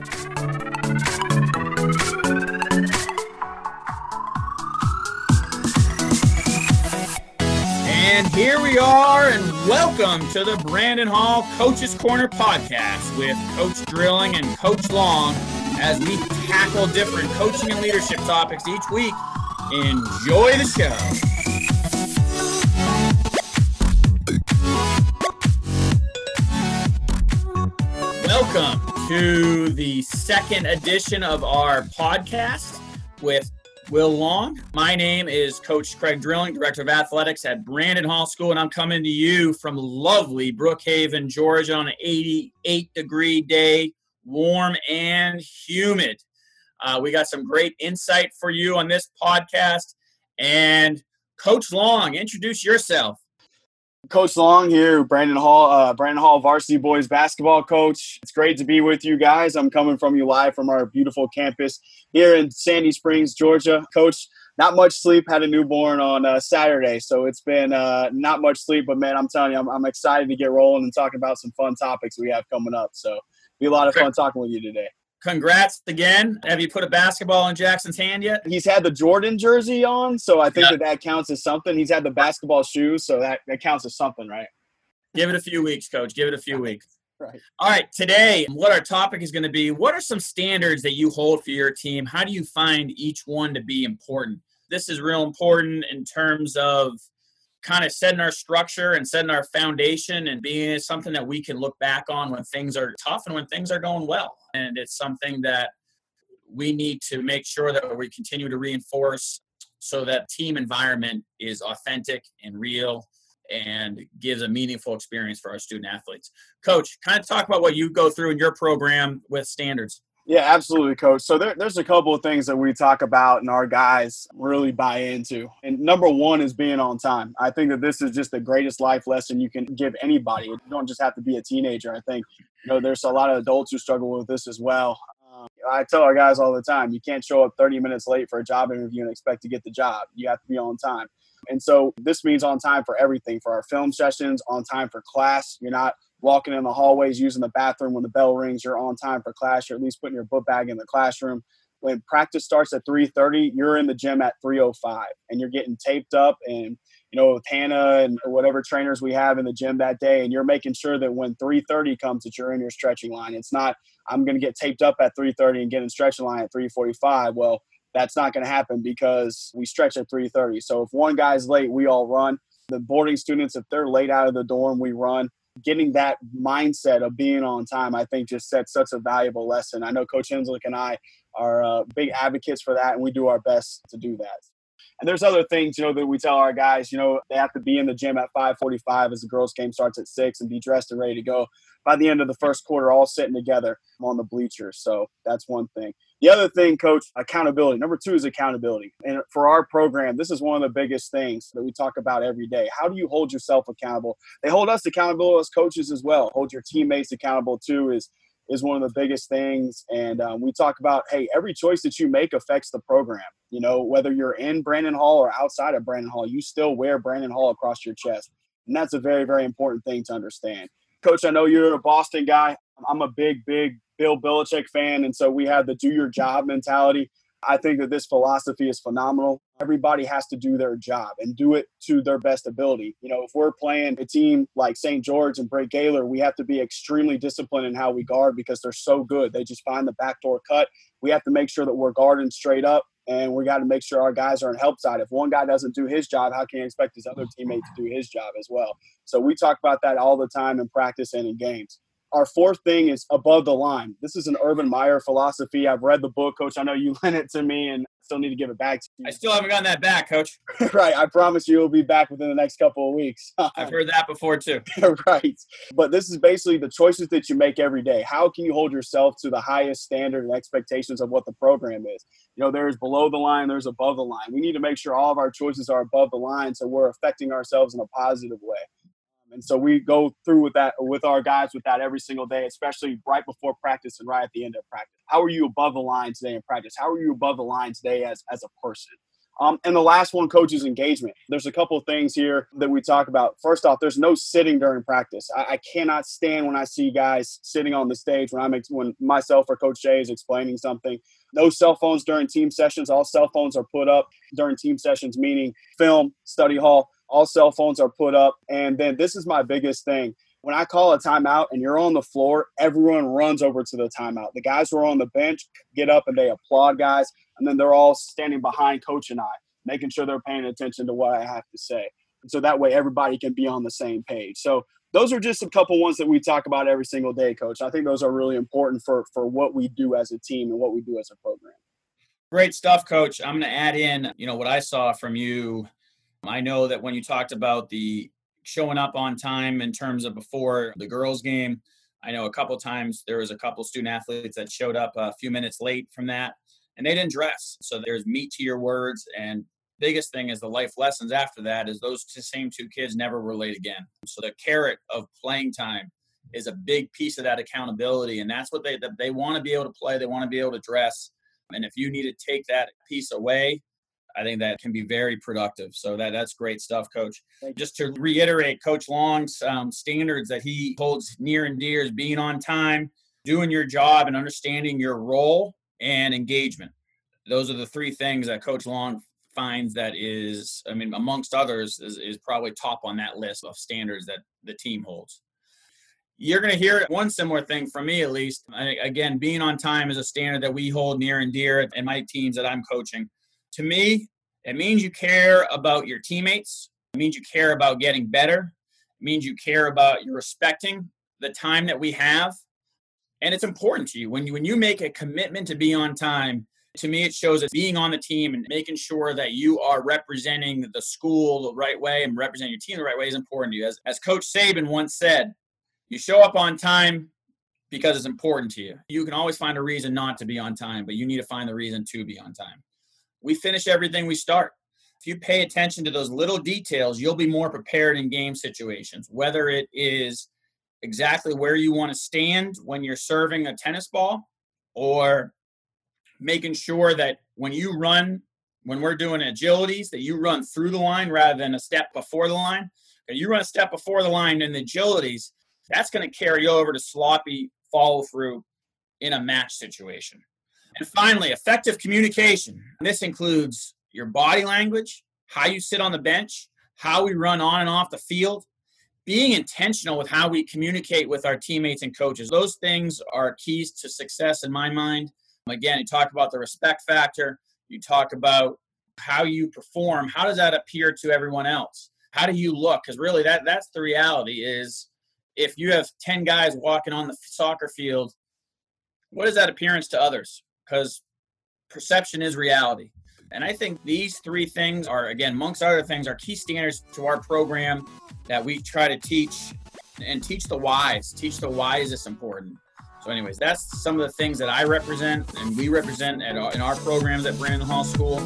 And here we are, and welcome to the Brandon Hall Coaches Corner podcast with Coach Drilling and Coach Long as we tackle different coaching and leadership topics each week. Enjoy the show. To the second edition of our podcast with Will Long. My name is Coach Craig Drilling, Director of Athletics at Brandon Hall School, and I'm coming to you from lovely Brookhaven, Georgia on an 88 degree day, warm and humid. Uh, we got some great insight for you on this podcast. And Coach Long, introduce yourself. Coach Long here, Brandon Hall, uh, Brandon Hall varsity boys basketball coach. It's great to be with you guys. I'm coming from you live from our beautiful campus here in Sandy Springs, Georgia. Coach, not much sleep. Had a newborn on uh, Saturday, so it's been uh, not much sleep. But man, I'm telling you, I'm, I'm excited to get rolling and talking about some fun topics we have coming up. So be a lot of fun talking with you today. Congrats again. Have you put a basketball in Jackson's hand yet? He's had the Jordan jersey on, so I think Yeah. that that counts as something. He's had the basketball shoes, so that, that counts as something, right? Give it a few weeks, coach. Give it a few weeks. Right. All right, today, what our topic is going to be what are some standards that you hold for your team? How do you find each one to be important? This is real important in terms of kind of setting our structure and setting our foundation and being something that we can look back on when things are tough and when things are going well. And it's something that we need to make sure that we continue to reinforce so that team environment is authentic and real and gives a meaningful experience for our student athletes. Coach, kind of talk about what you go through in your program with standards. Yeah, absolutely, coach. So there, there's a couple of things that we talk about and our guys really buy into. And number one is being on time. I think that this is just the greatest life lesson you can give anybody. You don't just have to be a teenager. I think, you know, there's a lot of adults who struggle with this as well. Um, I tell our guys all the time, you can't show up 30 minutes late for a job interview and expect to get the job. You have to be on time. And so this means on time for everything, for our film sessions, on time for class. You're not walking in the hallways using the bathroom when the bell rings. You're on time for class. You're at least putting your book bag in the classroom. When practice starts at 3.30 you're in the gym at 3.05 and you're getting taped up and you know with hannah and whatever trainers we have in the gym that day and you're making sure that when 3.30 comes that you're in your stretching line. It's not i'm going to get taped up at 3.30 and get in stretching line at 3.45 well that's not going to happen because we stretch at 3.30 so if one guy's late we all run the boarding students if they're late out of the dorm we run getting that mindset of being on time, I think just sets such a valuable lesson. I know Coach Henslick and I are uh, big advocates for that, and we do our best to do that. And there's other things, you know, that we tell our guys, you know, they have to be in the gym at 5:45 as the girls' game starts at six, and be dressed and ready to go by the end of the first quarter, all sitting together on the bleachers. So that's one thing. The other thing, coach, accountability. Number two is accountability. And for our program, this is one of the biggest things that we talk about every day. How do you hold yourself accountable? They hold us accountable as coaches as well. Hold your teammates accountable too is is one of the biggest things. And um, we talk about, hey, every choice that you make affects the program. You know, whether you're in Brandon Hall or outside of Brandon Hall, you still wear Brandon Hall across your chest. And that's a very, very important thing to understand. Coach, I know you're a Boston guy. I'm a big, big Bill Belichick fan. And so we have the do your job mentality. I think that this philosophy is phenomenal. Everybody has to do their job and do it to their best ability. You know, if we're playing a team like St. George and Brake Gaylor, we have to be extremely disciplined in how we guard because they're so good. They just find the backdoor cut. We have to make sure that we're guarding straight up and we got to make sure our guys are on help side. If one guy doesn't do his job, how can you expect his other teammate to do his job as well? So we talk about that all the time in practice and in games. Our fourth thing is above the line. This is an Urban Meyer philosophy. I've read the book, Coach. I know you lent it to me, and still need to give it back to you. I still haven't gotten that back, Coach. right. I promise you, it'll be back within the next couple of weeks. I've heard that before too. right. But this is basically the choices that you make every day. How can you hold yourself to the highest standard and expectations of what the program is? You know, there's below the line, there's above the line. We need to make sure all of our choices are above the line so we're affecting ourselves in a positive way. And so we go through with that with our guys with that every single day, especially right before practice and right at the end of practice. How are you above the line today in practice? How are you above the line today as as a person? Um, and the last one, coaches engagement. There's a couple of things here that we talk about. First off, there's no sitting during practice. I, I cannot stand when I see guys sitting on the stage when I'm ex- when myself or Coach Jay is explaining something. No cell phones during team sessions. All cell phones are put up during team sessions, meaning film, study hall. All cell phones are put up. And then this is my biggest thing when I call a timeout and you're on the floor, everyone runs over to the timeout. The guys who are on the bench get up and they applaud guys, and then they're all standing behind coach and I, making sure they're paying attention to what I have to say. And so that way everybody can be on the same page. So those are just a couple ones that we talk about every single day, coach. I think those are really important for for what we do as a team and what we do as a program. Great stuff, coach. I'm going to add in, you know, what I saw from you. I know that when you talked about the showing up on time in terms of before the girls game. I know a couple times there was a couple student athletes that showed up a few minutes late from that and they didn't dress. So there's meat to your words and biggest thing is the life lessons after that is those same two kids never were late again. So the carrot of playing time is a big piece of that accountability and that's what they they want to be able to play, they want to be able to dress. And if you need to take that piece away, I think that can be very productive. So that that's great stuff, Coach. Just to reiterate, Coach Long's um, standards that he holds near and dear is being on time, doing your job, and understanding your role and engagement. Those are the three things that Coach Long finds that is, I mean, amongst others, is, is probably top on that list of standards that the team holds. You're going to hear one similar thing from me, at least. I, again, being on time is a standard that we hold near and dear in my teams that I'm coaching to me, it means you care about your teammates. It means you care about getting better. It means you care about you're respecting the time that we have. And it's important to you when you when you make a commitment to be on time. To me, it shows that being on the team and making sure that you are representing the school the right way and representing your team the right way is important to you. As, as Coach Saban once said, you show up on time because it's important to you. You can always find a reason not to be on time, but you need to find the reason to be on time we finish everything we start. If you pay attention to those little details, you'll be more prepared in game situations, whether it is exactly where you want to stand when you're serving a tennis ball or making sure that when you run, when we're doing agilities, that you run through the line rather than a step before the line. You run a step before the line in the agilities, that's going to carry over to sloppy follow through in a match situation. And finally, effective communication. This includes your body language, how you sit on the bench, how we run on and off the field, being intentional with how we communicate with our teammates and coaches. Those things are keys to success in my mind. Again, you talk about the respect factor, you talk about how you perform, how does that appear to everyone else? How do you look? Because really that that's the reality is if you have 10 guys walking on the soccer field, what is that appearance to others? Because perception is reality. And I think these three things are, again, amongst other things, are key standards to our program that we try to teach and teach the whys. Teach the why is this important. So, anyways, that's some of the things that I represent and we represent at, in our programs at Brandon Hall School.